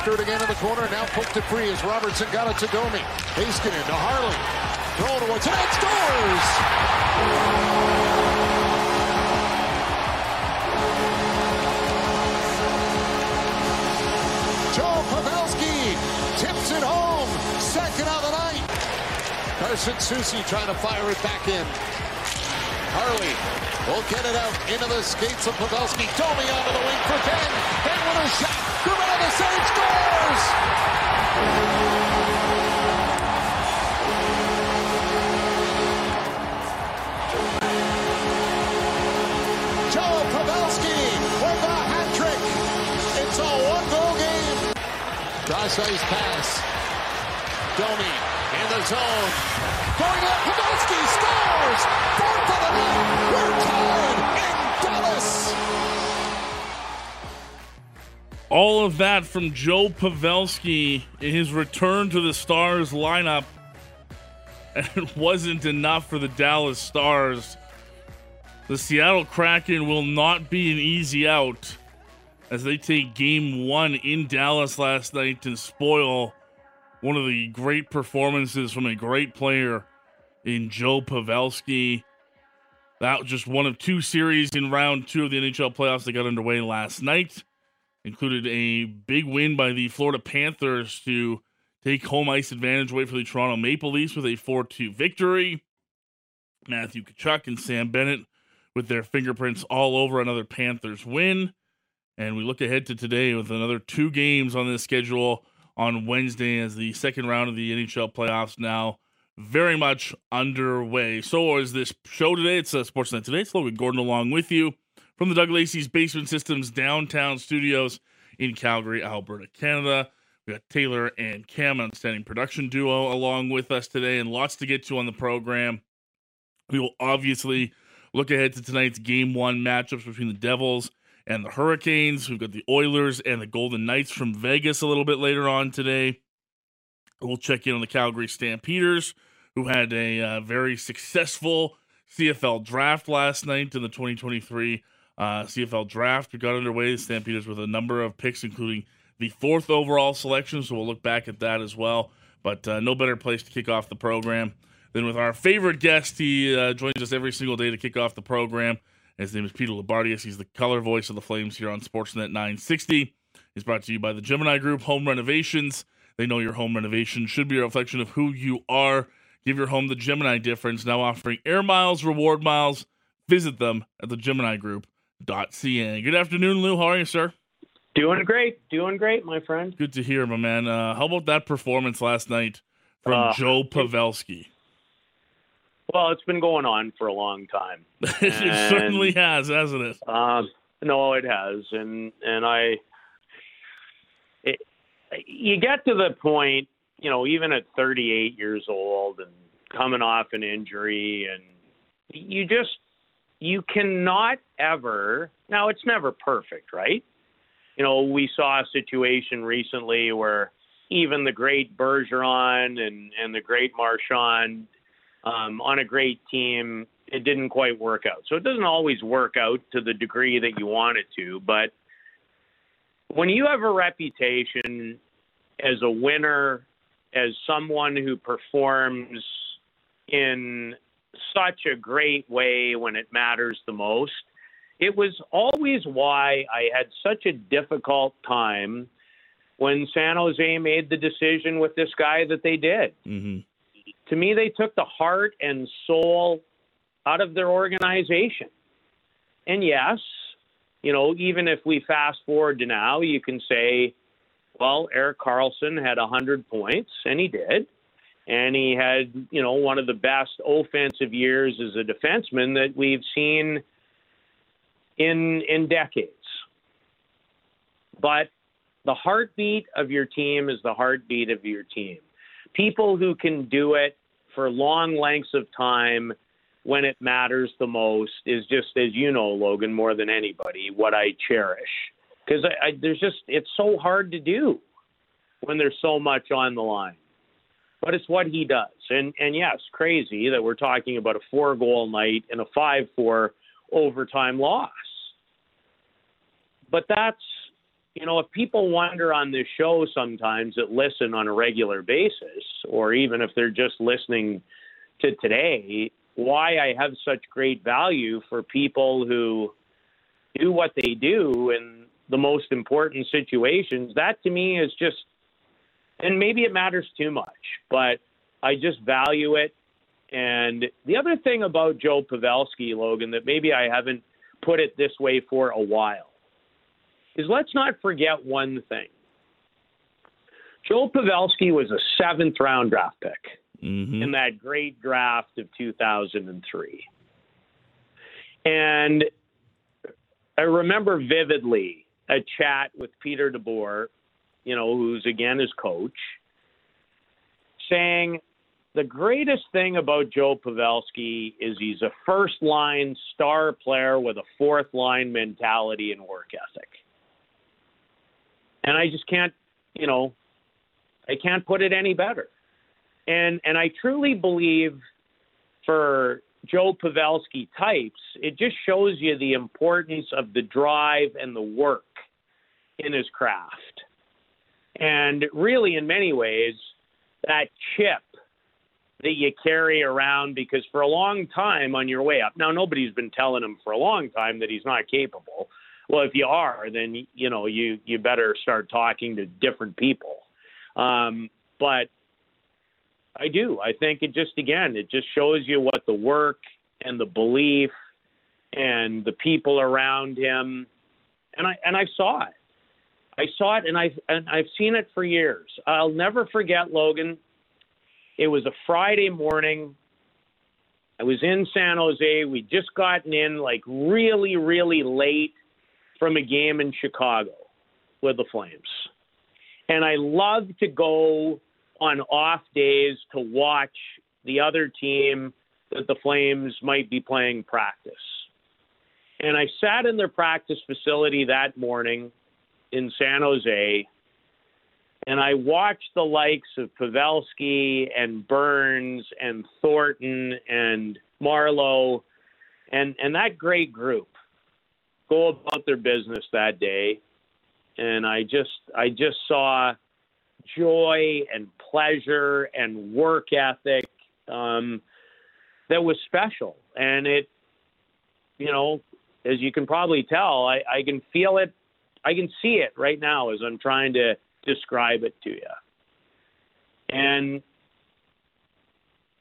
After it again in the corner. Now poked it free as Robertson got it to Domi. Heiskanen to Harley. Throw it. It scores! Joe Pavelski tips it home. Second of the night. Carson Soucy trying to fire it back in. Harley will get it out into the skates of Pavelski. Domi onto the wing for Benn. A shot. Scores! Joe Pavelski with a hat trick. It's a one-goal game. Ice pass. Domi in the zone. Going up, Pavelski scores! Fourth of the night. We're tied in Dallas. All of that from Joe Pavelski in his return to the Stars lineup. And it wasn't enough for the Dallas Stars. The Seattle Kraken will not be an easy out as they take game one in Dallas last night and spoil one of the great performances from a great player in Joe Pavelski. That was just one of two series in round two of the NHL playoffs that got underway last night. Included a big win by the Florida Panthers to take home ice advantage away from the Toronto Maple Leafs with a 4 2 victory. Matthew Tkachuk and Sam Bennett with their fingerprints all over another Panthers win. And we look ahead to today with another two games on this schedule on Wednesday as the second round of the NHL playoffs now very much underway. So is this show today. It's uh, Sportsnet Today. It's Logan Gordon along with you from the Doug Lacey's Basement Systems downtown studios in Calgary, Alberta, Canada. We got Taylor and Cam, an outstanding production duo, along with us today, and lots to get to on the program. We will obviously look ahead to tonight's game one matchups between the Devils and the Hurricanes. We've got the Oilers and the Golden Knights from Vegas a little bit later on today. We'll check in on the Calgary Stampeders, who had a uh, very successful CFL draft last night in the 2023 uh, CFL draft. Got underway. The Stampeders with a number of picks, including the fourth overall selection. So we'll look back at that as well. But uh, no better place to kick off the program than with our favorite guest. He uh, joins us every single day to kick off the program. His name is Peter Loubardias. He's the color voice of the Flames here on Sportsnet 960. He's brought to you by the Gemini Group Home Renovations. They know your home renovation should be a reflection of who you are. Give your home the Gemini difference. Now offering air miles, reward miles. Visit them at the Gemini Group.ca. Good afternoon, Lou. How are you, sir? Doing great. Doing great, my friend. Good to hear, my man. Uh, how about that performance last night from Uh, Joe Pavelski? Well, it's been going on for a long time. it certainly has, hasn't it? Um, no, it has, and and I, it, you get to the point, you know, even at 38 years old and coming off an injury, and you just you cannot ever. Now, it's never perfect, right? You know, we saw a situation recently where even the great Bergeron and and the great Marchand um, on a great team, it didn't quite work out. So it doesn't always work out to the degree that you want it to. But when you have a reputation as a winner, as someone who performs in such a great way when it matters the most, it was always why I had such a difficult time when San Jose made the decision with this guy that they did Mm-hmm. to me, they took the heart and soul out of their organization. And yes, you know, even if we fast forward to now, you can say, Well, Erik Karlsson had 100 points, and he did. And he had, you know, one of the best offensive years as a defenseman that we've seen in in decades. But the heartbeat of your team is the heartbeat of your team. People who can do it for long lengths of time when it matters the most is just, as you know, Logan, more than anybody, what I cherish. Because I, I, there's just, it's so hard to do when there's so much on the line. But it's what he does. And, and yes, crazy that we're talking about a four goal night and a 5 4 overtime loss. But that's you know, if people wonder on this show sometimes that listen on a regular basis, or even if they're just listening to today, why I have such great value for people who do what they do in the most important situations, that to me is just, and maybe it matters too much, but I just value it. And the other thing about Joe Pavelski, Logan, that maybe I haven't put it this way for a while is let's not forget one thing. Joe Pavelski was a seventh round draft pick mm-hmm. in that great draft of 2003. And I remember vividly a chat with Peter DeBoer, you know, who's again his coach, saying the greatest thing about Joe Pavelski is he's a first line star player with a fourth line mentality and work ethic and I just can't, you know, I can't put it any better. And and I truly believe for Joe Pavelski types, it just shows you the importance of the drive and the work in his craft. And really, in many ways, that chip that you carry around because for a long time on your way up, now nobody's been telling him for a long time that he's not capable. Well, if you are, then you know you you better start talking to different people. Um, but I do. I think it just again it just shows you what the work and the belief and the people around him and I and I saw it. I saw it and I and I've seen it for years. I'll never forget Logan. It was a Friday morning. I was in San Jose. We'd just gotten in like really, really late from a game in Chicago with the Flames. And I love to go on off days to watch the other team that the Flames might be playing practice. And I sat in their practice facility that morning in San Jose and I watched the likes of Pavelski and Burns and Thornton and Marleau and and that great group go about their business that day, and I just I just saw joy and pleasure and work ethic um, that was special, and it, you know, as you can probably tell, I, I can feel it, I can see it right now as I'm trying to describe it to you, and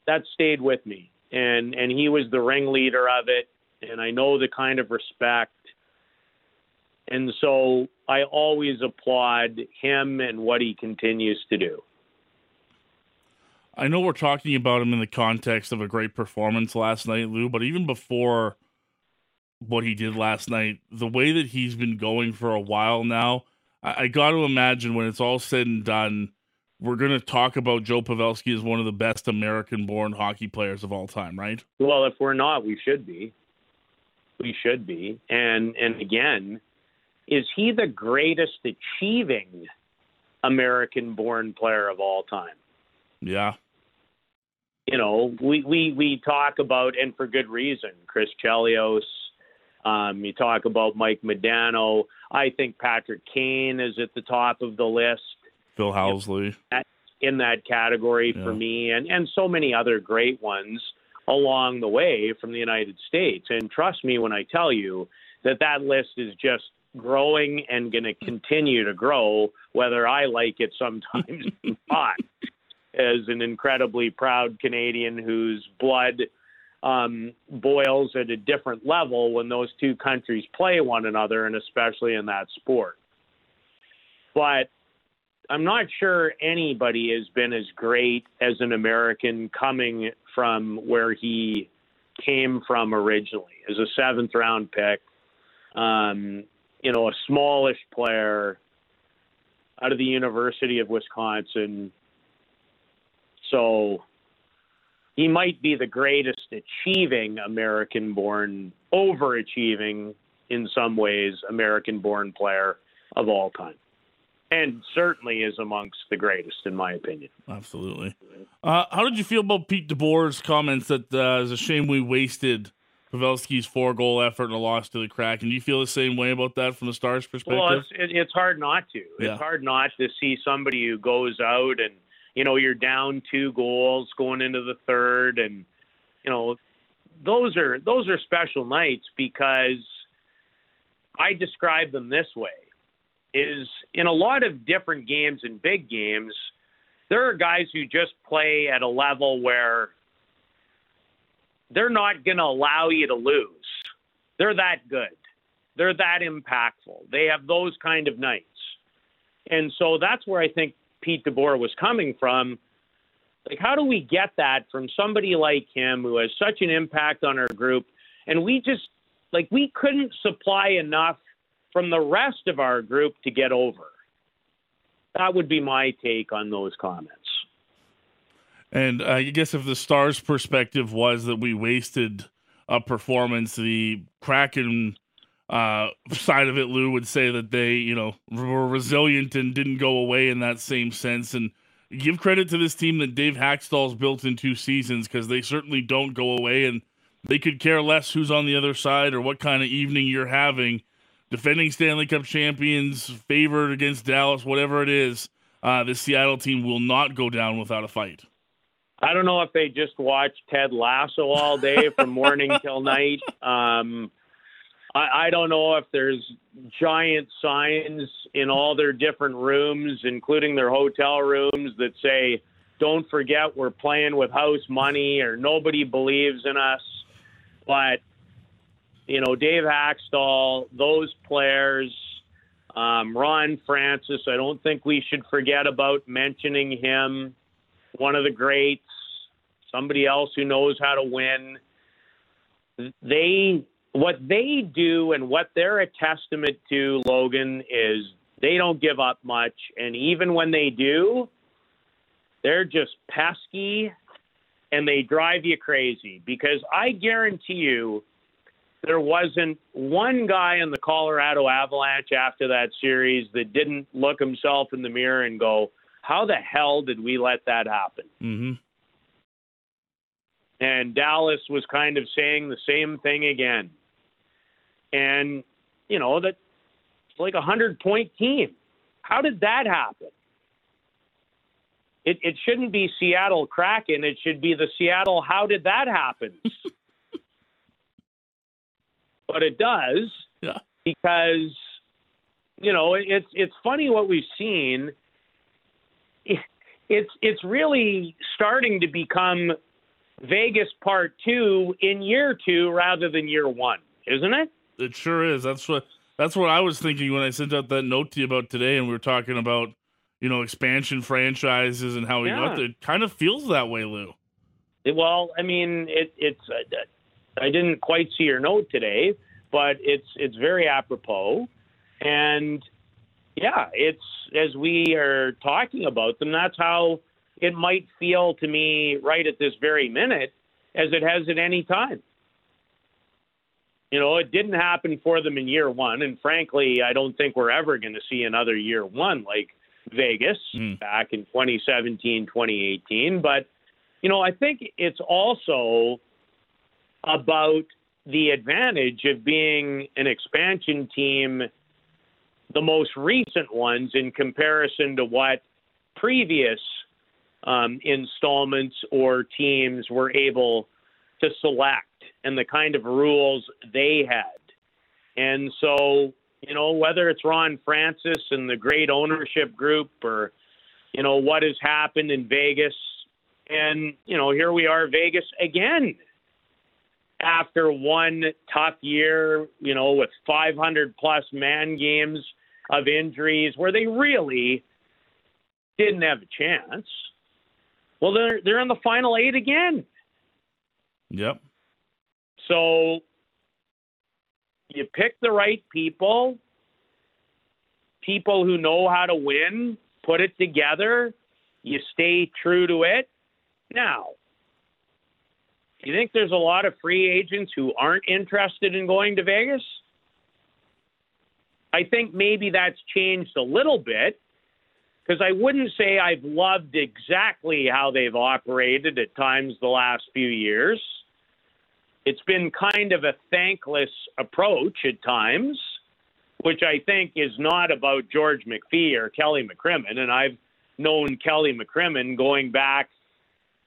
that stayed with me, and and he was the ringleader of it, and I know the kind of respect. And so I always applaud him and what he continues to do. I know we're talking about him in the context of a great performance last night, Lou, but even before what he did last night, the way that he's been going for a while now, I, I got to imagine when it's all said and done, we're going to talk about Joe Pavelski as one of the best American born hockey players of all time, right? Well, if we're not, we should be. We should be. And and again, is he the greatest achieving American born player of all time? Yeah. You know, we, we, we talk about, and for good reason, Chris Chelios. Um, you talk about Mike Modano. I think Patrick Kane is at the top of the list. Phil Housley. In that category yeah. for me, and, and so many other great ones along the way from the United States. And trust me when I tell you that that list is just growing and going to continue to grow, whether I like it sometimes or not. As an incredibly proud Canadian whose blood um, boils at a different level when those two countries play one another, and especially in that sport. But I'm not sure anybody has been as great as an American coming from where he came from originally as a seventh round pick. Um, you know, a smallish player out of the University of Wisconsin. So he might be the greatest achieving American born, overachieving in some ways, American born player of all time. And certainly is amongst the greatest, in my opinion. Absolutely. Uh, how did you feel about Pete DeBoer's comments that uh, it's a shame we wasted Pavelski's four goal effort and a loss to the Kraken? Do you feel the same way about that from the Stars' perspective? Well, it's, it, it's hard not to. Yeah. It's hard not to see somebody who goes out and you know you're down two goals going into the third, and you know those are those are special nights because I describe them this way: is in a lot of different games and big games, there are guys who just play at a level where they're not going to allow you to lose. They're that good. They're that impactful. They have those kind of nights. And so that's where I think Pete DeBoer was coming from. Like, how do we get that from somebody like him who has such an impact on our group? And we just, like, we couldn't supply enough from the rest of our group to get over. That would be my take on those comments. And I guess if the Stars' perspective was that we wasted a performance, the Kraken uh, side of it, Lou would say that they, you know, were resilient and didn't go away in that same sense. And give credit to this team that Dave Hakstol's built in two seasons because they certainly don't go away and they could care less who's on the other side or what kind of evening you're having. Defending Stanley Cup champions, favored against Dallas, whatever it is, uh, the Seattle team will not go down without a fight. I don't know if they just watch Ted Lasso all day from morning till night. Um, I, I don't know if there's giant signs in all their different rooms, including their hotel rooms, that say, "Don't forget we're playing with house money" or "Nobody believes in us." But you know, Dave Hakstol, those players, um, Ron Francis. I don't think we should forget about mentioning him. One of the greats, somebody else who knows how to win. They what they do and what they're a testament to, Logan, is they don't give up much. And even when they do, they're just pesky and they drive you crazy. Because I guarantee you, there wasn't one guy in the Colorado Avalanche after that series that didn't look himself in the mirror and go, How the hell did we let that happen? Mm-hmm. And Dallas was kind of saying the same thing again. And, you know, that it's like a hundred point team. How did that happen? It, it shouldn't be Seattle Kraken. It should be the Seattle. How did that happen? but it does Yeah. because you know it's it's funny what we've seen. It's it's really starting to become Vegas Part Two in year two rather than year one, isn't it? It sure is. That's what that's what I was thinking when I sent out that note to you about today, and we were talking about you know expansion franchises and how we Yeah. got there. It kind of feels that way, Lou. It- well, I mean, it, it's uh, I didn't quite see your note today, but it's it's very apropos, and yeah, it's as we are talking about them. That's how it might feel to me right at this very minute, as it has at any time. You know, it didn't happen for them in year one, and frankly, I don't think we're ever going to see another year one like Vegas Mm. back in 2017, 2018. But you know, I think it's also about the advantage of being an expansion team, the most recent ones in comparison to what previous um, installments or teams were able to select and the kind of rules they had. And so, you know, whether it's Ron Francis and the great ownership group or, you know, what has happened in Vegas, and, you know, here we are, Vegas again. After one tough year, you know, with 500 plus man games of injuries, where they really didn't have a chance. Well, they're they're in the final eight again. Yep. So you pick the right people, people who know how to win, put it together, you stay true to it. Now, do you think there's a lot of free agents who aren't interested in going to Vegas? I think maybe that's changed a little bit because I wouldn't say I've loved exactly how they've operated at times the last few years. It's been kind of a thankless approach at times, which I think is not about George McPhee or Kelly McCrimmon. And I've known Kelly McCrimmon going back,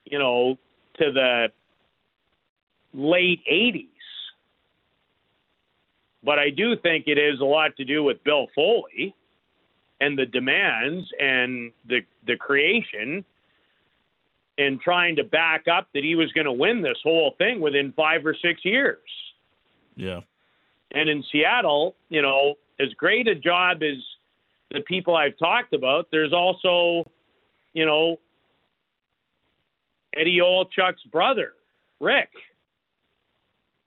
you know, to the late 80s. But I do think it is a lot to do with Bill Foley and the demands and the the creation and trying to back up that he was going to win this whole thing within 5 or 6 years. Yeah. And in Seattle, you know, as great a job as the people I've talked about, there's also, you know, Eddie Olczyk's brother, Rick,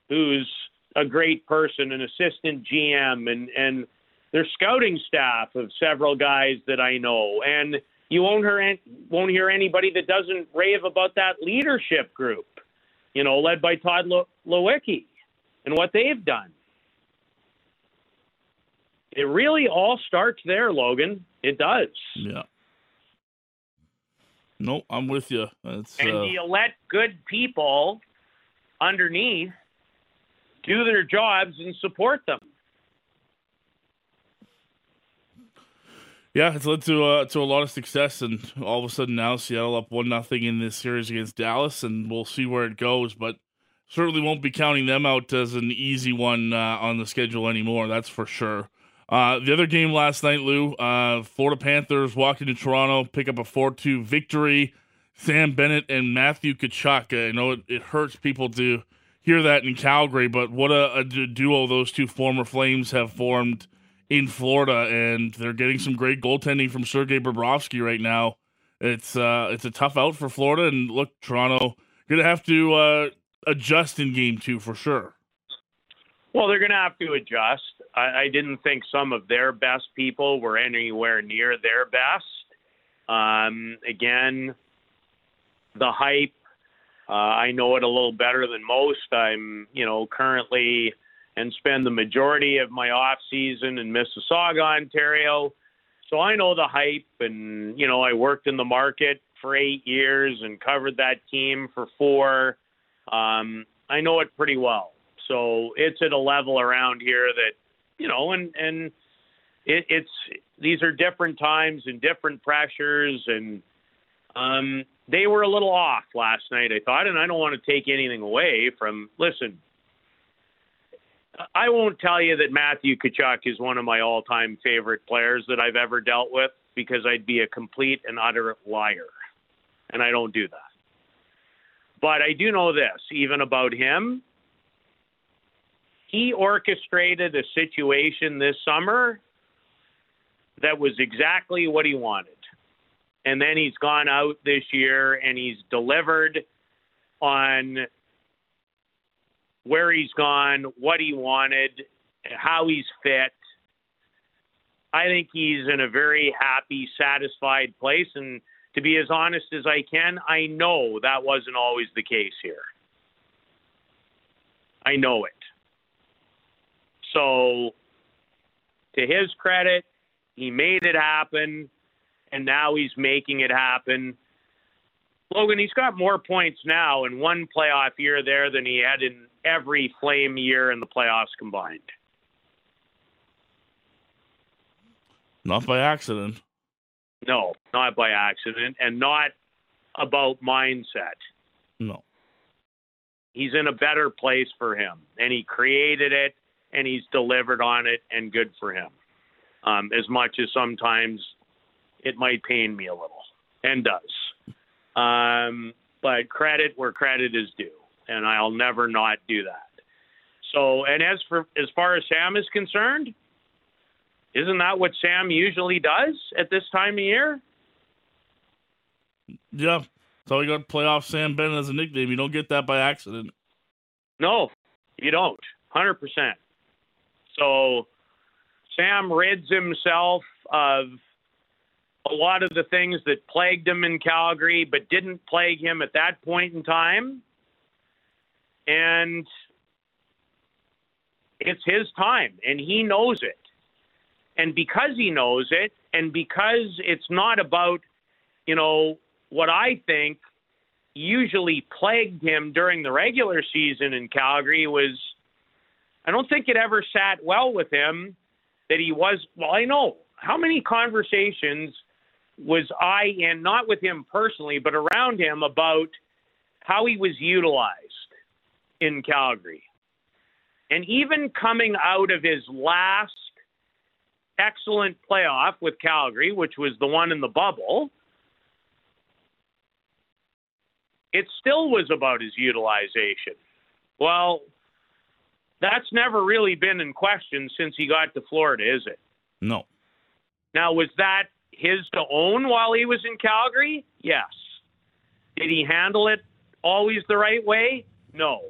who's a great person, an assistant GM, and and their scouting staff of several guys that I know, and you won't hear won't hear anybody that doesn't rave about that leadership group, you know, led by Todd Lewicki and what they've done. It really all starts there, Logan. It does. Yeah. No, I'm with you. It's, and uh, you let good people underneath do their jobs and support them. Yeah, it's led to uh, to a lot of success, and all of a sudden now Seattle up one nothing in this series against Dallas, and we'll see where it goes. But certainly won't be counting them out as an easy one uh, on the schedule anymore. That's for sure. Uh, the other game last night, Lou, uh, Florida Panthers walk into Toronto, pick up a 4 2 victory. Sam Bennett and Matthew Tkachuk. I know it, it, hurts people to hear that in Calgary, but what a, a duo those two former Flames have formed in Florida, and they're getting some great goaltending from Sergei Bobrovsky right now. It's uh, it's a tough out for Florida, and look, Toronto gonna have to uh, adjust in game two for sure. Well, they're to have to adjust. I, I didn't think some of their best people were anywhere near their best. Um, again, the hype. Uh, I know it a little better than most. I'm, you know, currently and spend the majority of my off season in Mississauga, Ontario. So I know the hype, and you know, I worked in the market for eight years and covered that team for four. Um, I know it pretty well. So it's at a level around here that, you know, and and it, it's these are different times and different pressures, and um, they were a little off last night. I thought, and I don't want to take anything away from. Listen, I won't tell you that Matthew Tkachuk is one of my all-time favorite players that I've ever dealt with because I'd be a complete and utter liar, and I don't do that. But I do know this, even about him he orchestrated a situation this summer that was exactly what he wanted. And then he's gone out this year and he's delivered on where he's gone, what he wanted, how he's fit. I think he's in a very happy, satisfied place. And to be as honest as I can, I know that wasn't always the case here. I know it. So, to his credit, he made it happen, and now he's making it happen. Logan, he's got more points now in one playoff year there than he had in every Flame year in the playoffs combined. Not by accident. No, not by accident, and not about mindset. No. He's in a better place for him, and he created it, and he's delivered on it, and good for him. Um, as much as sometimes it might pain me a little, and does. Um, but credit where credit is due, and I'll never not do that. So, and as for as far as Sam is concerned, isn't that what Sam usually does at this time of year? Yeah. So he got playoff Sam Bennett as a nickname. You don't get that by accident. No, you don't. 100%. So Sam rids himself of a lot of the things that plagued him in Calgary, but didn't plague him at that point in time. And it's his time, and he knows it. And because he knows it, and because it's not about, you know, what I think usually plagued him during the regular season in Calgary was I don't think it ever sat well with him that he was well I know how many conversations was I in not with him personally but around him about how he was utilized in Calgary. And even coming out of his last excellent playoff with Calgary, which was the one in the bubble, it still was about his utilization. Well, that's never really been in question since he got to Florida, is it? No. Now, was that his to own while he was in Calgary? Yes. Did he handle it always the right way? No.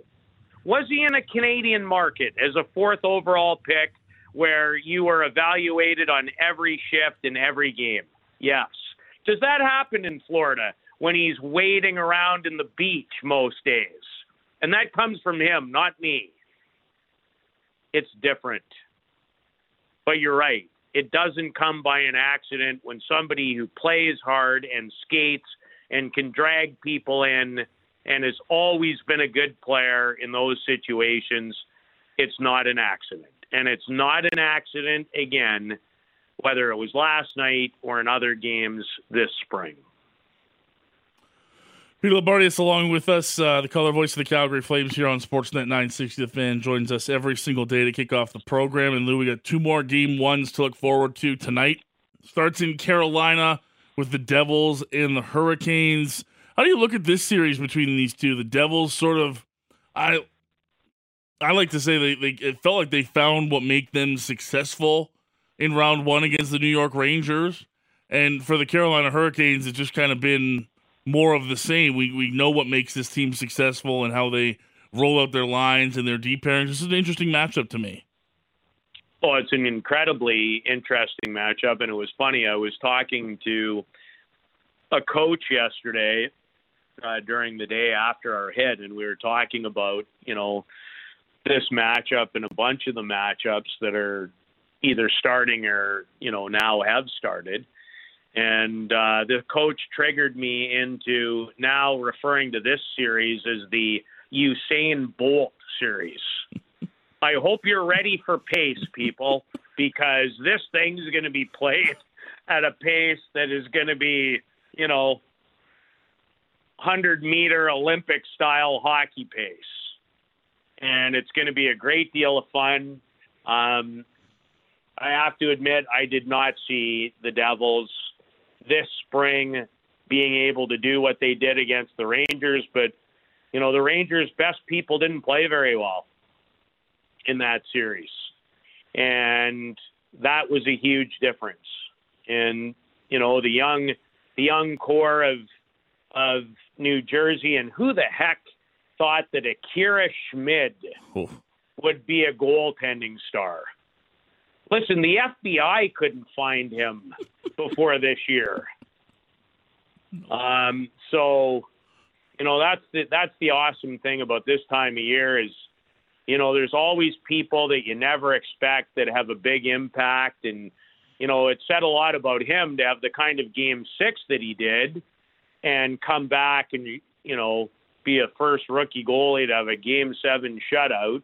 Was he in a Canadian market as a fourth overall pick where you were evaluated on every shift in every game? Yes. Does that happen in Florida when he's wading around in the beach most days? And that comes from him, not me. It's different. But you're right. It doesn't come by an accident when somebody who plays hard and skates and can drag people in and has always been a good player in those situations, it's not an accident. And it's not an accident, again, whether it was last night or in other games this spring. Peter Loubardias along with us, uh, the color voice of the Calgary Flames here on Sportsnet 960. The fan joins us every single day to kick off the program. And Lou, we got two more game ones to look forward to tonight. Starts in Carolina with the Devils and the Hurricanes. How do you look at this series between these two? The Devils sort of, I, I like to say they, they it felt like they found what make them successful in round one against the New York Rangers, and for the Carolina Hurricanes, it's just kind of been more of the same. We we know what makes this team successful and how they roll out their lines and their deep pairings. This is an interesting matchup to me. Oh, it's an incredibly interesting matchup, and it was funny. I was talking to a coach yesterday uh, during the day after our hit, and we were talking about you know this matchup and a bunch of the matchups that are either starting or you know now have started and uh, the coach triggered me into now referring to this series as the Usain Bolt series. I hope you're ready for pace, people, because this thing is going to be played at a pace that is going to be, you know, 100 meter Olympic style hockey pace. And it's going to be a great deal of fun. Um, I have to admit, I did not see the Devils this spring being able to do what they did against the Rangers, but you know the Rangers' best people didn't play very well in that series, and that was a huge difference. And you know the young the young core of of New Jersey, and who the heck thought that Akira Schmid Oof. would be a goaltending star? Listen, the FBI couldn't find him before this year. Um, so, you know, that's the that's the awesome thing about this time of year is, you know, there's always people that you never expect that have a big impact, and you know, it said a lot about him to have the kind of game six that he did, and come back and you know be a first rookie goalie to have a game seven shutout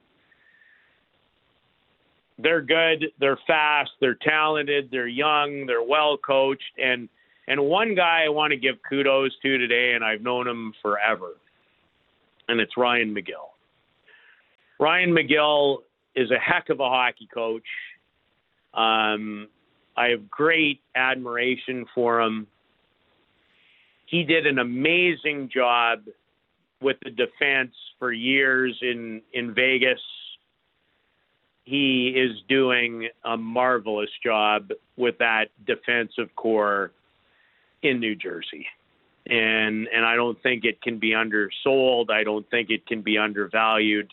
they're good, they're fast, they're talented, they're young, they're well coached, and and one guy I want to give kudos to today, and I've known him forever, and it's Ryan McGill. Ryan McGill is a heck of a hockey coach. Um, I have great admiration for him. He did an amazing job with the defense for years in in Vegas he is doing a marvelous job with that defensive core in New Jersey. and and I don't think it can be undersold. I don't think it can be undervalued,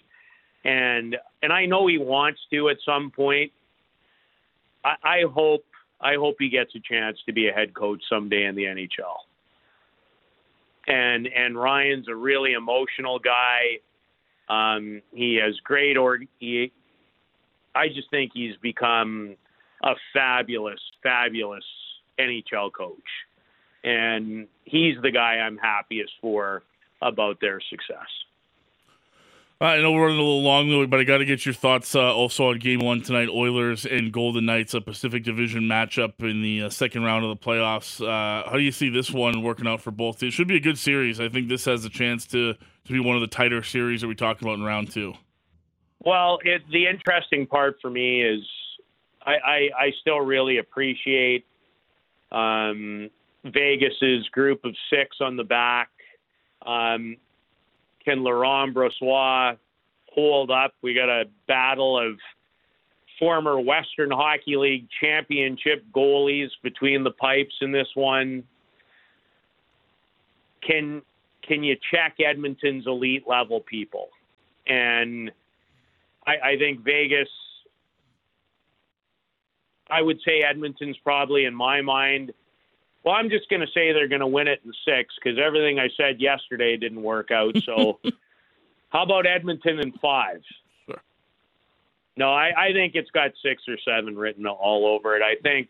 and and I know he wants to at some point. I, I hope I hope he gets a chance to be a head coach someday in the NHL. And and Ryan's a really emotional guy. Um, he has great or he. I just think he's become a fabulous, fabulous NHL coach and he's the guy I'm happiest for about their success. I know we're running a little long, but I got to get your thoughts uh, also on Game One tonight: Oilers and Golden Knights, a Pacific Division matchup in the uh, second round of the playoffs. Uh, how do you see this one working out for both? It should be a good series. I think this has a chance to to be one of the tighter series that we talked about in round two. Well, it, the interesting part for me is I, I, I still really appreciate um, Vegas's group of six on the back. Um, can Laurent Brossoit hold up? We got a battle of former Western Hockey League championship goalies between the pipes in this one. Can can you check Edmonton's elite level people? And I, I think Vegas. I would say Edmonton's probably, in my mind, well, I'm just going to say they're going to win it in six because everything I said yesterday didn't work out. So, how about Edmonton in five? Sure. No, I, I think it's got six or seven written all over it. I think,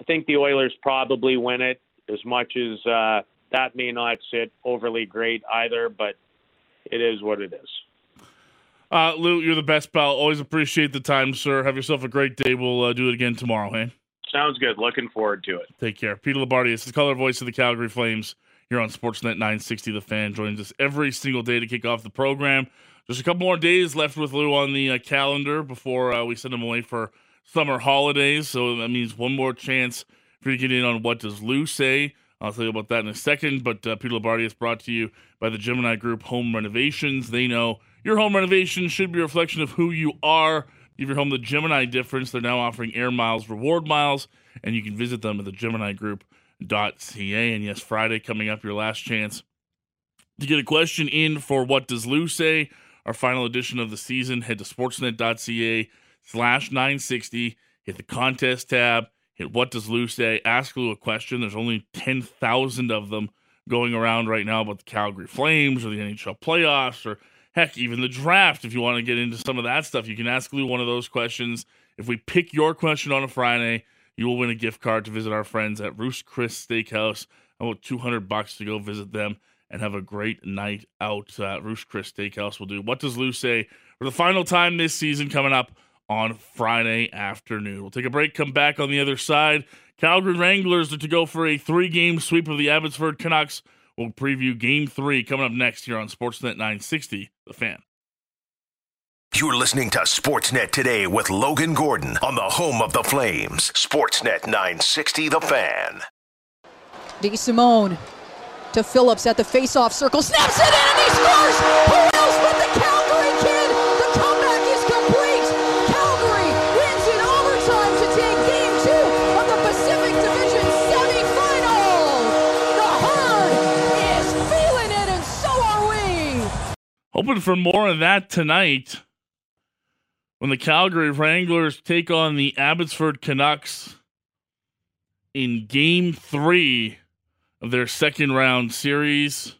I think the Oilers probably win it. As much as uh, that may not sit overly great either, but it is what it is. Uh, Lou, you're the best pal. Always appreciate the time, sir. Have yourself a great day. We'll uh, do it again tomorrow, hey? Sounds good. Looking forward to it. Take care. Peter Loubardias is the color voice of the Calgary Flames here on Sportsnet 960. The fan joins us every single day to kick off the program. Just a couple more days left with Lou on the uh, calendar before uh, we send him away for summer holidays. So that means one more chance for you to get in on what does Lou say. I'll tell you about that in a second. But uh, Peter Loubardias is brought to you by the Gemini Group Home Renovations. They know your home renovation should be a reflection of who you are. Give your home the Gemini difference. They're now offering Air Miles reward miles, and you can visit them at the GeminiGroup.ca. And yes, Friday coming up, your last chance to get a question in for What Does Lou Say? Our final edition of the season. Head to sportsnet.ca slash 960. Hit the contest tab. Hit What Does Lou Say? Ask Lou a question. There's only 10,000 of them going around right now about the Calgary Flames or the NHL playoffs or – heck, even the draft, if you want to get into some of that stuff, you can ask Lou one of those questions. If we pick your question on a Friday, you will win a gift card to visit our friends at Ruth's Chris Steakhouse. I want 200 bucks to go visit them and have a great night out. Uh, Ruth's Chris Steakhouse will do. What does Lou say for the final time this season coming up on Friday afternoon? We'll take a break, come back on the other side. Calgary Wranglers are to go for a three game sweep of the Abbotsford Canucks We'll preview game three coming up next here on Sportsnet 960, The Fan. You're listening to Sportsnet today with Logan Gordon on the home of the Flames. Sportsnet 960, The Fan. DeSimone to Phillips at the face-off circle, snaps it in and he scores! Who else Hoping for more of that tonight when the Calgary Wranglers take on the Abbotsford Canucks in game three of their second round series.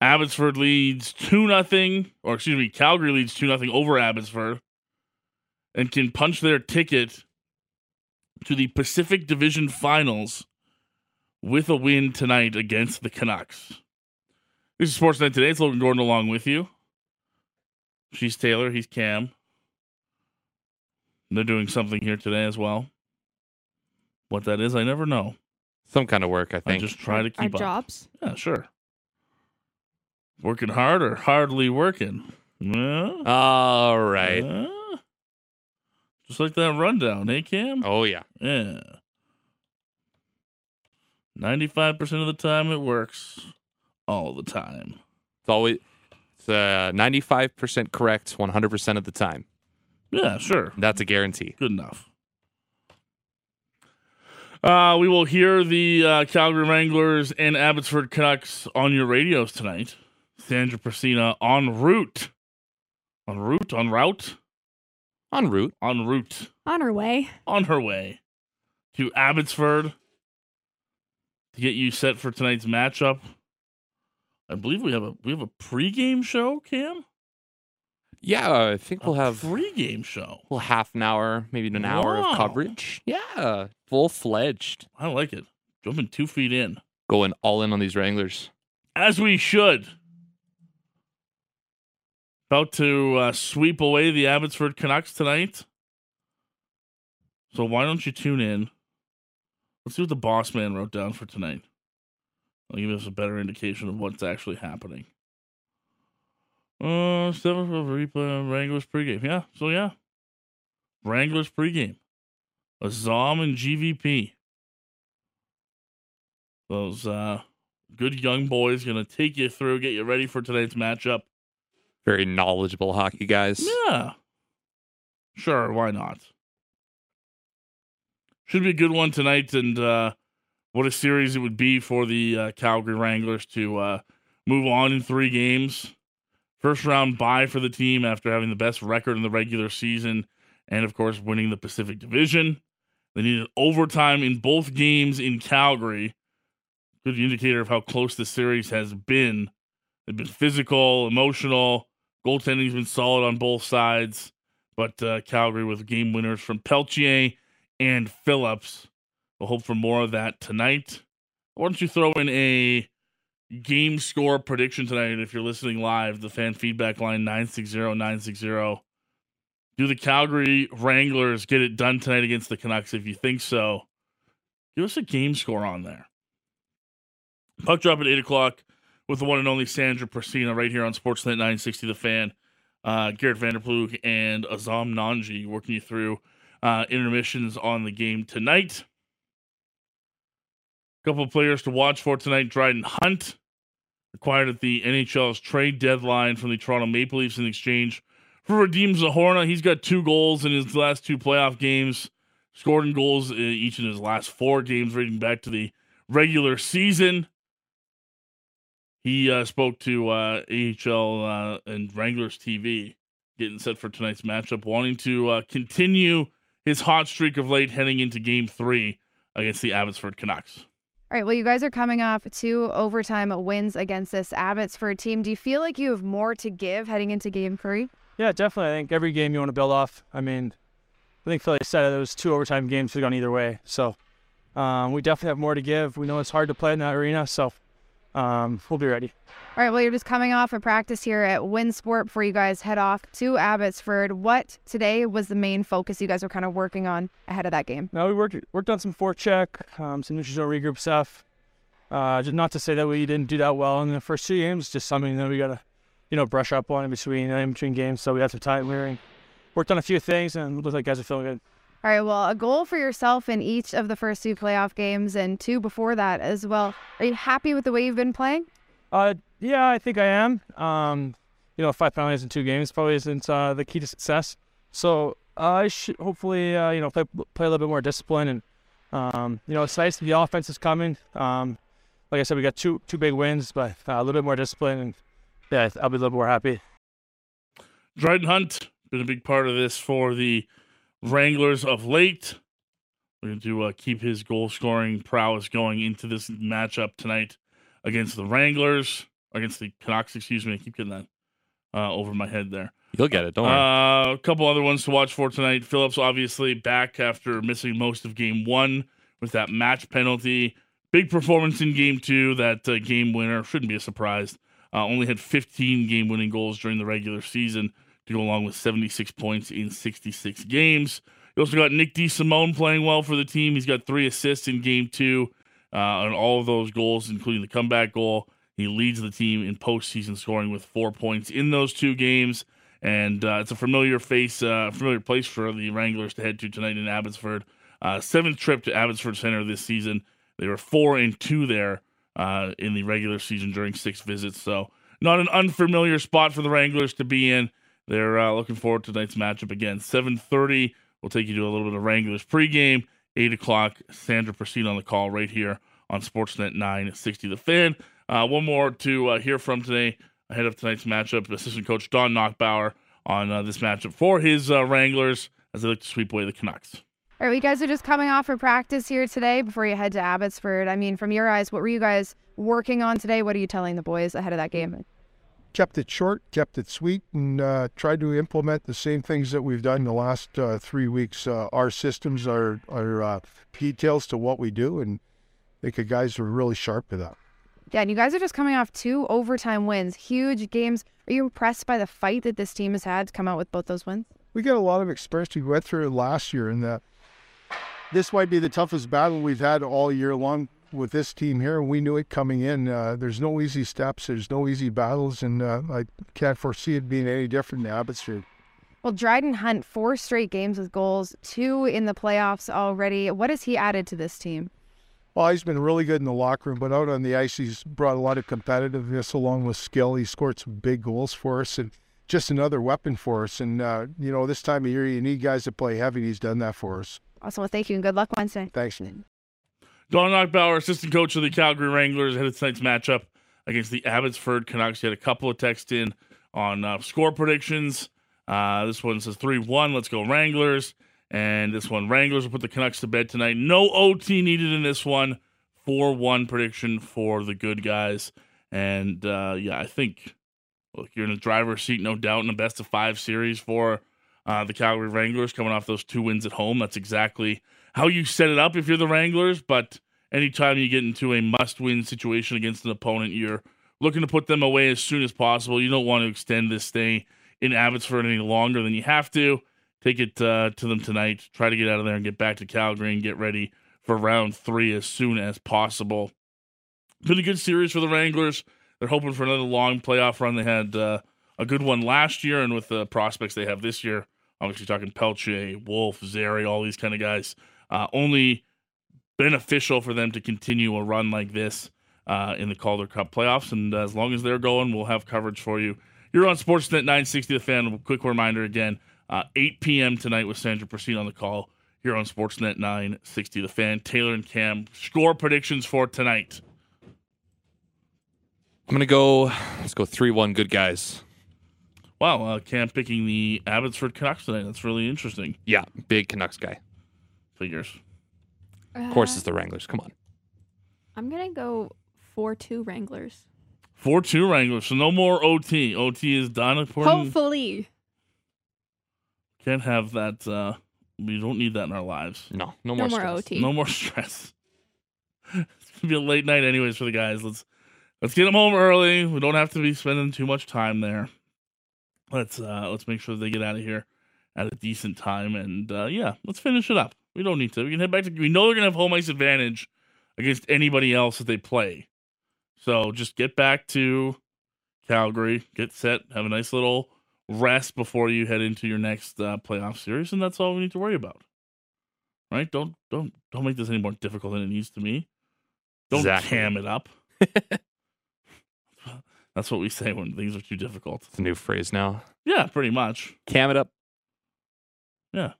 Abbotsford leads 2 nothing, or excuse me, Calgary leads 2 nothing over Abbotsford and can punch their ticket to the Pacific Division Finals with a win tonight against the Canucks. This is Sportsnet Today. It's Logan Gordon along with you. She's Taylor. He's Cam. They're doing something here today as well. What that is, I never know. Some kind of work, I I think. just try to Our keep up. jobs. Yeah, sure. Working hard or hardly working? Yeah. All right. yeah. Just like that rundown, hey Cam? Oh yeah. Yeah. 95% of the time it works. All the time. It's always it's uh, 95% correct 100% of the time. Yeah, sure. That's a guarantee. Good enough. Uh, we will hear the uh, Calgary Wranglers and Abbotsford Canucks on your radios tonight. Sandra Priscina en route. En route? En route? En route. En route. On her way. On her way to Abbotsford to get you set for tonight's matchup. I believe we have a we have a pregame show, Cam. Yeah, I think we'll have a have pregame show. well half an hour, maybe an hour of coverage. Yeah, full fledged. I like it. Jumping two feet in. Going all in on these Wranglers. as we should. About to uh, sweep away the Abbotsford Canucks tonight. So why don't you tune in? Let's see what the boss man wrote down for tonight. I'll give us a better indication of what's actually happening. Uh, seven for replay Wranglers pregame. Yeah, so yeah, Wranglers pregame. Azam and GVP. Those uh, good young boys going to take you through, get you ready for tonight's matchup. Very knowledgeable hockey guys. Yeah. Sure, why not? Should be a good one tonight, and uh, what a series it would be for the uh, Calgary Wranglers to uh, move on in three games. First round bye for the team after having the best record in the regular season, and of course, winning the Pacific Division. They needed overtime in both games in Calgary. Good indicator of how close the series has been. They've been physical, emotional. Goaltending's been solid on both sides, but uh, Calgary with game winners from Pelletier and Phillips. We'll hope for more of that tonight. Why don't you throw in a game score prediction tonight if you're listening live? The fan feedback line 960 960. Do the Calgary Wranglers get it done tonight against the Canucks? If you think so, give us a game score on there. Puck drop at 8 o'clock with the one and only Sandra Persina right here on Sportsnet 960 The Fan. Uh, Garrett Vanderplug and Azam Nanji working you through uh, intermissions on the game tonight. Couple players to watch for tonight. Dryden Hunt acquired at the NHL's trade deadline from the Toronto Maple Leafs in exchange for Radim Zohorna. He's got two goals in his last two playoff games, scored in goals uh, each in his last four games, rating back to the regular season. He uh, spoke to uh, AHL uh, and Wranglers TV, getting set for tonight's matchup, wanting to uh, continue his hot streak of late heading into game three against the Abbotsford Canucks. All right. Well, you guys are coming off two overtime wins against this Abbotsford team. Do you feel like you have more to give heading into game three? Yeah, definitely. I think every game you want to build off. I mean, I think Philly said it, those two overtime games have gone either way. So um, we definitely have more to give. We know it's hard to play in that arena, so um, we'll be ready. All right. Well, you're just coming off a practice here at Winsport before you guys head off to Abbotsford. What today was the main focus you guys were kind of working on ahead of that game? Now we worked worked on some forecheck, um, some neutral zone regroup stuff. Uh, just not to say that we didn't do that well in the first two games, just something that we gotta, you know, brush up on in between in between games. So we had some time. We were- worked on a few things, and it looked like guys are feeling good. All right. Well, a goal for yourself in each of the first two playoff games and two before that as well. Are you happy with the way you've been playing? Uh, yeah, I think I am. Um, you know, five penalties in two games probably isn't uh, the key to success. So uh, I should hopefully, uh, you know, play, play a little bit more discipline, and um, you know, it's nice the offense is coming. Um, like I said, we got two two big wins, but uh, a little bit more discipline, and yeah, I'll be a little more happy. Dryden Hunt been a big part of this for the Wranglers of late. We're going to uh, keep his goal scoring prowess going into this matchup tonight against the Wranglers, against the Canucks, excuse me. I keep getting that uh, over my head there. You'll get it. Don't worry. Uh, a couple other ones to watch for tonight. Phillips obviously back after missing most of game one with that match penalty. Big performance in game two. That uh, game winner shouldn't be a surprise. Uh, only had 15 game winning goals during the regular season to go along with 76 points in 66 games. You also got Nick DeSimone playing well for the team. He's got three assists in game two uh, on all of those goals, including the comeback goal. He leads the team in postseason scoring with four points in those two games. And uh, it's a familiar face, uh, familiar place for the Wranglers to head to tonight in Abbotsford. Uh, seventh trip to Abbotsford Center this season. They were four and two there uh, in the regular season during six visits. So not an unfamiliar spot for the Wranglers to be in. They're uh, looking forward to tonight's matchup again. 7:30. We'll take you to a little bit of Wranglers pregame. 8 o'clock. Sandra proceed on the call right here on Sportsnet 960 The Fan. Uh, one more to uh, hear from today ahead of tonight's matchup. Assistant coach Don Nachbaur on uh, this matchup for his uh, Wranglers as they look to sweep away the Canucks. All right, you guys are just coming off for practice here today before you head to Abbotsford. I mean, from your eyes, what were you guys working on today? What are you telling the boys ahead of that game? kept it short, kept it sweet, and uh, tried to implement the same things that we've done the last uh, three weeks. Uh, our systems are are uh, details to what we do, and I think the guys are really sharp to that. Yeah, and you guys are just coming off two overtime wins, huge games. Are you impressed by the fight that this team has had to come out with both those wins? We got a lot of experience. We went through it last year, and that this might be the toughest battle we've had all year long with this team here, we knew it coming in. Uh, there's no easy steps, there's no easy battles, and uh, I can't foresee it being any different in Abbotsford. Well, Dryden Hunt, four straight games with goals, two in the playoffs already. What has he added to this team? Well, he's been really good in the locker room, but out on the ice, he's brought a lot of competitiveness along with skill. He scored some big goals for us, and just another weapon for us. And uh, you know, this time of year, you need guys to play heavy. He's done that for us. Awesome. Well, thank you, and good luck Wednesday. Thanks. Don Nachbaur, assistant coach of the Calgary Wranglers, ahead of tonight's matchup against the Abbotsford Canucks. He had a couple of texts in on uh, score predictions. Uh, this one says 3 1. Let's go, Wranglers. And this one, Wranglers will put the Canucks to bed tonight. No OT needed in this one. 4 1 prediction for the good guys. And uh, yeah, I think, look, you're in the driver's seat, no doubt, in the best of five series for uh, the Calgary Wranglers coming off those two wins at home. That's exactly how you set it up if you're the Wranglers, but anytime you get into a must win situation against an opponent, you're looking to put them away as soon as possible. You don't want to extend this stay in Abbotsford any longer than you have to. Take it uh, to them tonight. Try to get out of there and get back to Calgary and get ready for round three as soon as possible. Been a good series for the Wranglers. They're hoping for another long playoff run. They had uh, a good one last year, and with the prospects they have this year, obviously talking Pelletier, Wolf, Zary, all these kind of guys uh, only beneficial for them to continue a run like this uh, in the Calder Cup playoffs. And as long as they're going, we'll have coverage for you. You're on Sportsnet 960 The Fan. Quick reminder again, uh, 8 p.m. tonight with Sandra Proceed on the call here on Sportsnet 960 The Fan. Taylor and Cam, score predictions for tonight. I'm gonna go. Let's go three one. Good guys. Wow, uh, Cam picking the Abbotsford Canucks tonight. That's really interesting. Yeah, big Canucks guy. Figures. Of course, it's the Wranglers. Come on. I'm gonna go four two Wranglers. Four two Wranglers. So no more OT. OT is done. According, Hopefully, Can't have that. Uh, we don't need that in our lives. No, no no more. more stress. OT. No more stress. it's gonna be a late night, anyways, for the guys. Let's let's get them home early. We don't have to be spending too much time there. Let's uh let's make sure they get out of here at a decent time, and uh, yeah, let's finish it up. We don't need to. We can head back to. We know they're gonna have home ice advantage against anybody else that they play. So just get back to Calgary, get set, have a nice little rest before you head into your next uh, playoff series, and that's all we need to worry about. Right? Don't don't don't make this any more difficult than it needs to be. Don't Exactly. cam it up. that's what we say when things are too difficult. It's a new phrase now. Yeah, pretty much. Cam it up. Yeah,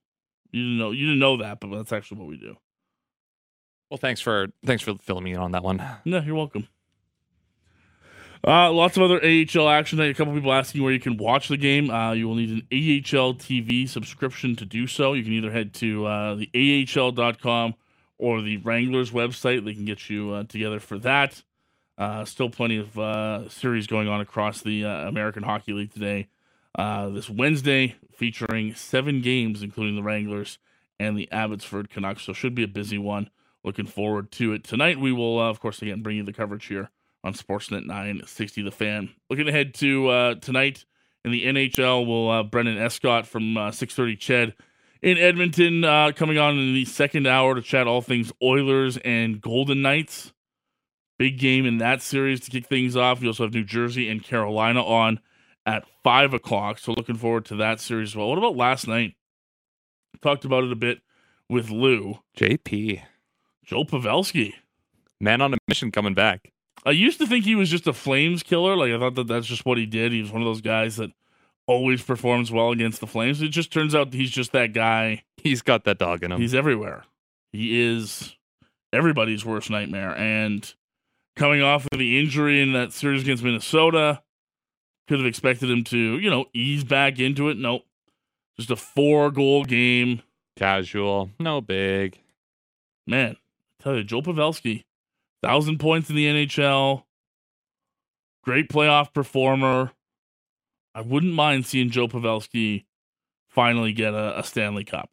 you didn't know you didn't know that, but that's actually what we do. Well, thanks for thanks for filling me in on that one. Yeah, you're welcome. Uh, lots of other AHL action. A couple people asking where you can watch the game. Uh, you will need an AHL TV subscription to do so. You can either head to uh, the AHL.com or the Wranglers website. They can get you uh, together for that. Uh, still plenty of uh, series going on across the American Hockey League today. This Wednesday, featuring seven games, including the Wranglers and the Abbotsford Canucks. So, should be a busy one. Looking forward to it. Tonight, we will, of course, again, bring you the coverage here on Sportsnet 960 The Fan. Looking ahead to uh, tonight in the NHL, will uh, Brendan Escott from uh, 630 Ched in Edmonton uh, coming on in the second hour to chat all things Oilers and Golden Knights. Big game in that series to kick things off. We also have New Jersey and Carolina on at 5 o'clock. So looking forward to that series as well. What about last night? Talked about it a bit with Lou. JP, Joe Pavelski. man on a mission coming back. I used to think he was just a Flames killer. Like I thought that that's just what he did. He was one of those guys that always performs well against the Flames. It just turns out he's just that guy. He's got that dog in him. He's everywhere. He is everybody's worst nightmare. And coming off of the injury in that series against Minnesota, could have expected him to, you know, ease back into it. Nope. Just a four goal game. Casual, no big. Man, I tell you, Joe Pavelski, thousand points in the NHL, great playoff performer. I wouldn't mind seeing Joe Pavelski finally get a, a Stanley Cup.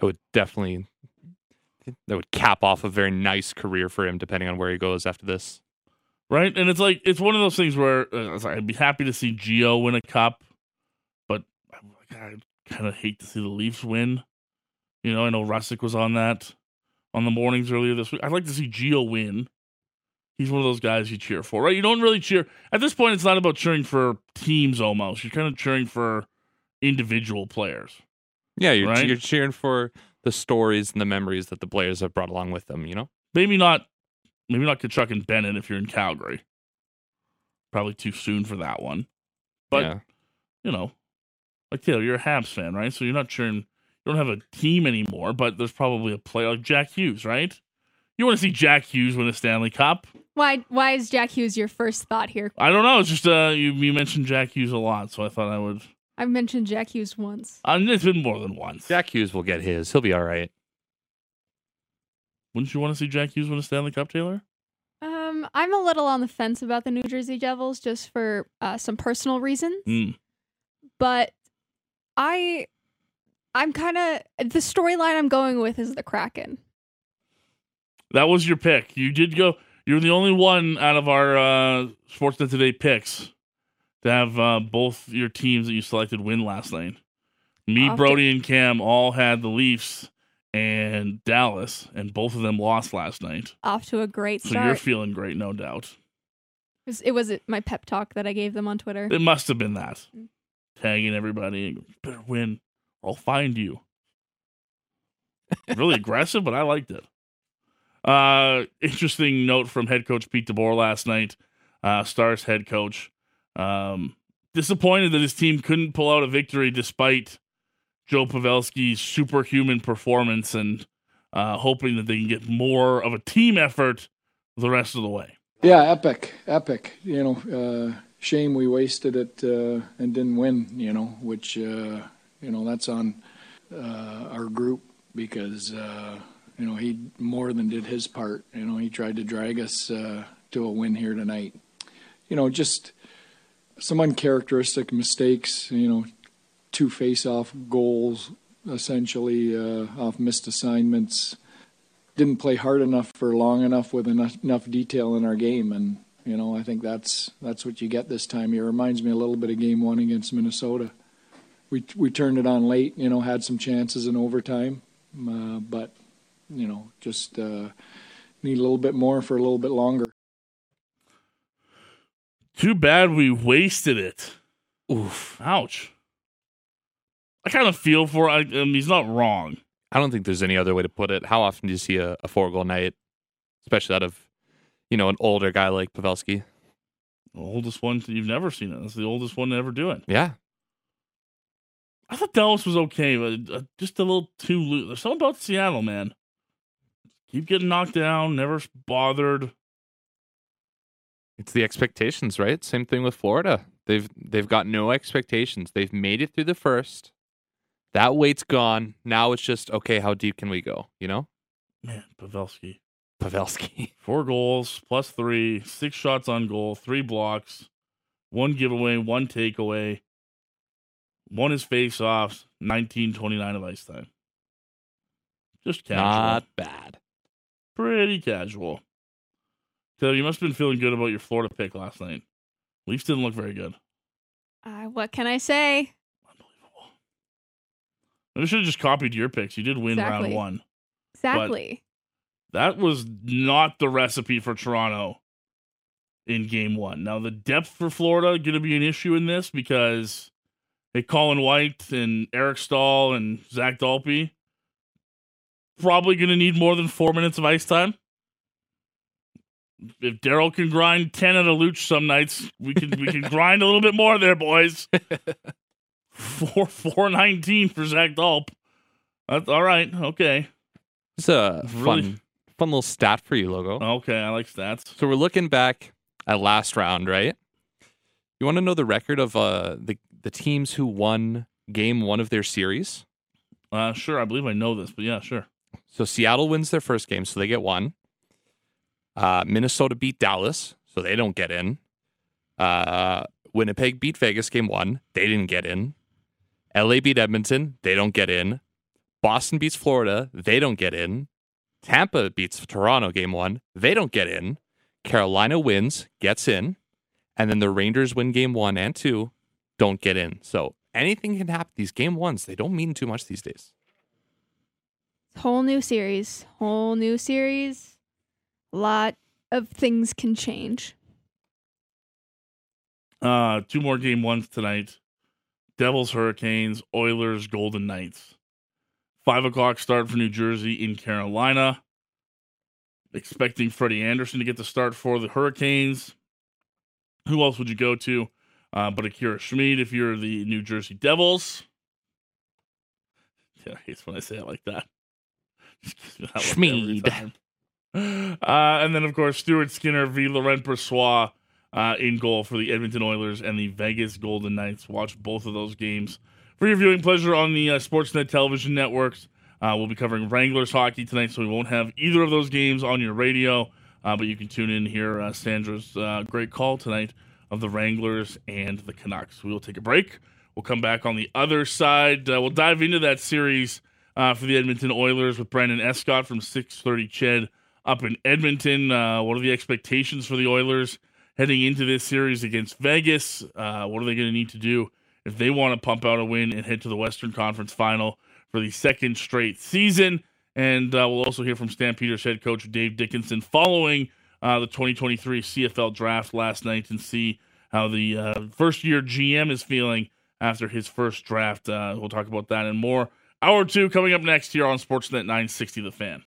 I would definitely that would cap off a very nice career for him, depending on where he goes after this. Right, and it's like it's one of those things where uh, I'd be happy to see Gio win a cup, but I kind of hate to see the Leafs win. You know, I know Russick was on that on the mornings earlier this week. I'd like to see Gio win. He's one of those guys you cheer for, right? You don't really cheer at this point. It's not about cheering for teams almost. You're kind of cheering for individual players. Yeah, you're, Right? you're cheering for the stories and the memories that the players have brought along with them. You know, Maybe not, maybe not Tkachuk and Bennett if you're in Calgary. Probably too soon for that one. But yeah. you know, like Taylor, you're a Habs fan, right? So you're not cheering. You don't have a team anymore, but there's probably a player like Jack Hughes, right? You want to see Jack Hughes win a Stanley Cup? Why why is Jack Hughes your first thought here? I don't know. It's just uh, you, you mentioned Jack Hughes a lot, so I thought I would. I've mentioned Jack Hughes once. Uh, it's been more than once. Jack Hughes will get his. He'll be all right. Wouldn't you want to see Jack Hughes win a Stanley Cup, Taylor? Um, I'm a little on the fence about the New Jersey Devils just for uh, some personal reasons. Mm. But I, I'm kind of the storyline I'm going with is the Kraken. That was your pick. You did go. You're the only one out of our uh, Sportsnet Today picks to have uh, both your teams that you selected win last night. Me, I'll Brody, and Cam all had the Leafs and Dallas, and both of them lost last night. Off to a great So you're feeling great, no doubt. it, was, it was my pep talk that I gave them on Twitter. It must have been that. Tagging everybody, better win, I'll find you. really aggressive, but I liked it. Uh, interesting note from head coach Pete DeBoer last night. Uh, Stars head coach, um, disappointed that his team couldn't pull out a victory despite Joe Pavelski's superhuman performance, and uh, hoping that they can get more of a team effort the rest of the way. Yeah, epic, epic. You know, uh, shame we wasted it uh, and didn't win. You know, which uh, you know that's on uh, our group because uh, you know he more than did his part. You know, he tried to drag us uh, to a win here tonight. You know, just some uncharacteristic mistakes. You know, two face-off goals essentially uh, off missed assignments didn't play hard enough for long enough with enough, enough detail in our game, and you know I think that's that's what you get this time. It reminds me a little bit of Game One against Minnesota. We we turned it on late, you know, had some chances in overtime, uh, but you know just uh, need a little bit more for a little bit longer. Too bad we wasted it. Oof. Ouch. I kind of feel for I, I mean, he's not wrong. I don't think there's any other way to put it. How often do you see a, a four goal night, especially out of, you know, an older guy like Pavelski? The oldest one you've never seen it. That's the oldest one to ever do it. Yeah. I thought Dallas was okay, but uh, just a little too loose. There's something about Seattle, man. Keep getting knocked down, never bothered. It's the expectations, right? Same thing with Florida. They've they've got no expectations. They've made it through the first. That weight's gone. Now it's just okay. How deep can we go? You know, Man, Pavelski. Pavelski. Four goals, plus three, six shots on goal, three blocks, one giveaway, one takeaway, one is face offs, 19 29 of ice time. Just casual. Not bad. Pretty casual. So you must have been feeling good about your Florida pick last night. Leafs didn't look very good. Uh, what can I say? Unbelievable. I should have just copied your picks. You did win round one. Exactly. That was not the recipe for Toronto in game one. Now, the depth for Florida going to be an issue in this because hey, Colin White and Eric Staal and Zach Dalpe probably going to need more than four minutes of ice time. If Daryl can grind ten at a luch some nights, we can we can grind a little bit more there, boys. Four four nineteen for Zach Dalpe. That's all right. Okay. It's a Really? fun, fun little stat for you, logo. Okay, I like stats. So we're looking back at last round, right? You want to know the record of uh, the the teams who won game one of their series? Uh, sure, I believe I know this, but yeah, sure. So Seattle wins their first game, so they get one. Uh, Minnesota beat Dallas, so they don't get in. Uh, Winnipeg beat Vegas game one, they didn't get in. LA beat Edmonton, they don't get in. Boston beats Florida, they don't get in. Tampa beats Toronto game one, they don't get in. Carolina wins, gets in. And then the Rangers win game one and two, don't get in. So anything can happen. These game ones, they don't mean too much these days. Whole new series. Whole new series. A lot of things can change. Uh, two more game ones tonight. Devils, Hurricanes, Oilers, Golden Knights. Five o'clock start for New Jersey in Carolina. Expecting Freddie Andersen to get the start for the Hurricanes. Who else would you go to? Uh, but Akira Schmid if you're the New Jersey Devils. Yeah, I hate when I say it like that. Schmid. Uh, and then, of course, Stuart Skinner v. Laurent Brossoit uh, in goal for the Edmonton Oilers and the Vegas Golden Knights. Watch both of those games for your viewing pleasure on the uh, Sportsnet television networks. Uh, we'll be covering Wranglers hockey tonight, so we won't have either of those games on your radio, uh, but you can tune in here. Uh, Sandra's uh, great call tonight of the Wranglers and the Canucks. We will take a break. We'll come back on the other side. Uh, we'll dive into that series uh, for the Edmonton Oilers with Brandon Escott from 630 Ched up in Edmonton. Uh, what are the expectations for the Oilers heading into this series against Vegas? Uh, what are they going to need to do if they want to pump out a win and head to the Western Conference Final for the second straight season? And uh, we'll also hear from Stampeders head coach Dave Dickinson following uh, the 2023 CFL draft last night and see how the uh, first year GM is feeling after his first draft. Uh, we'll talk about that and more. Hour two coming up next here on Sportsnet 960 The Fan.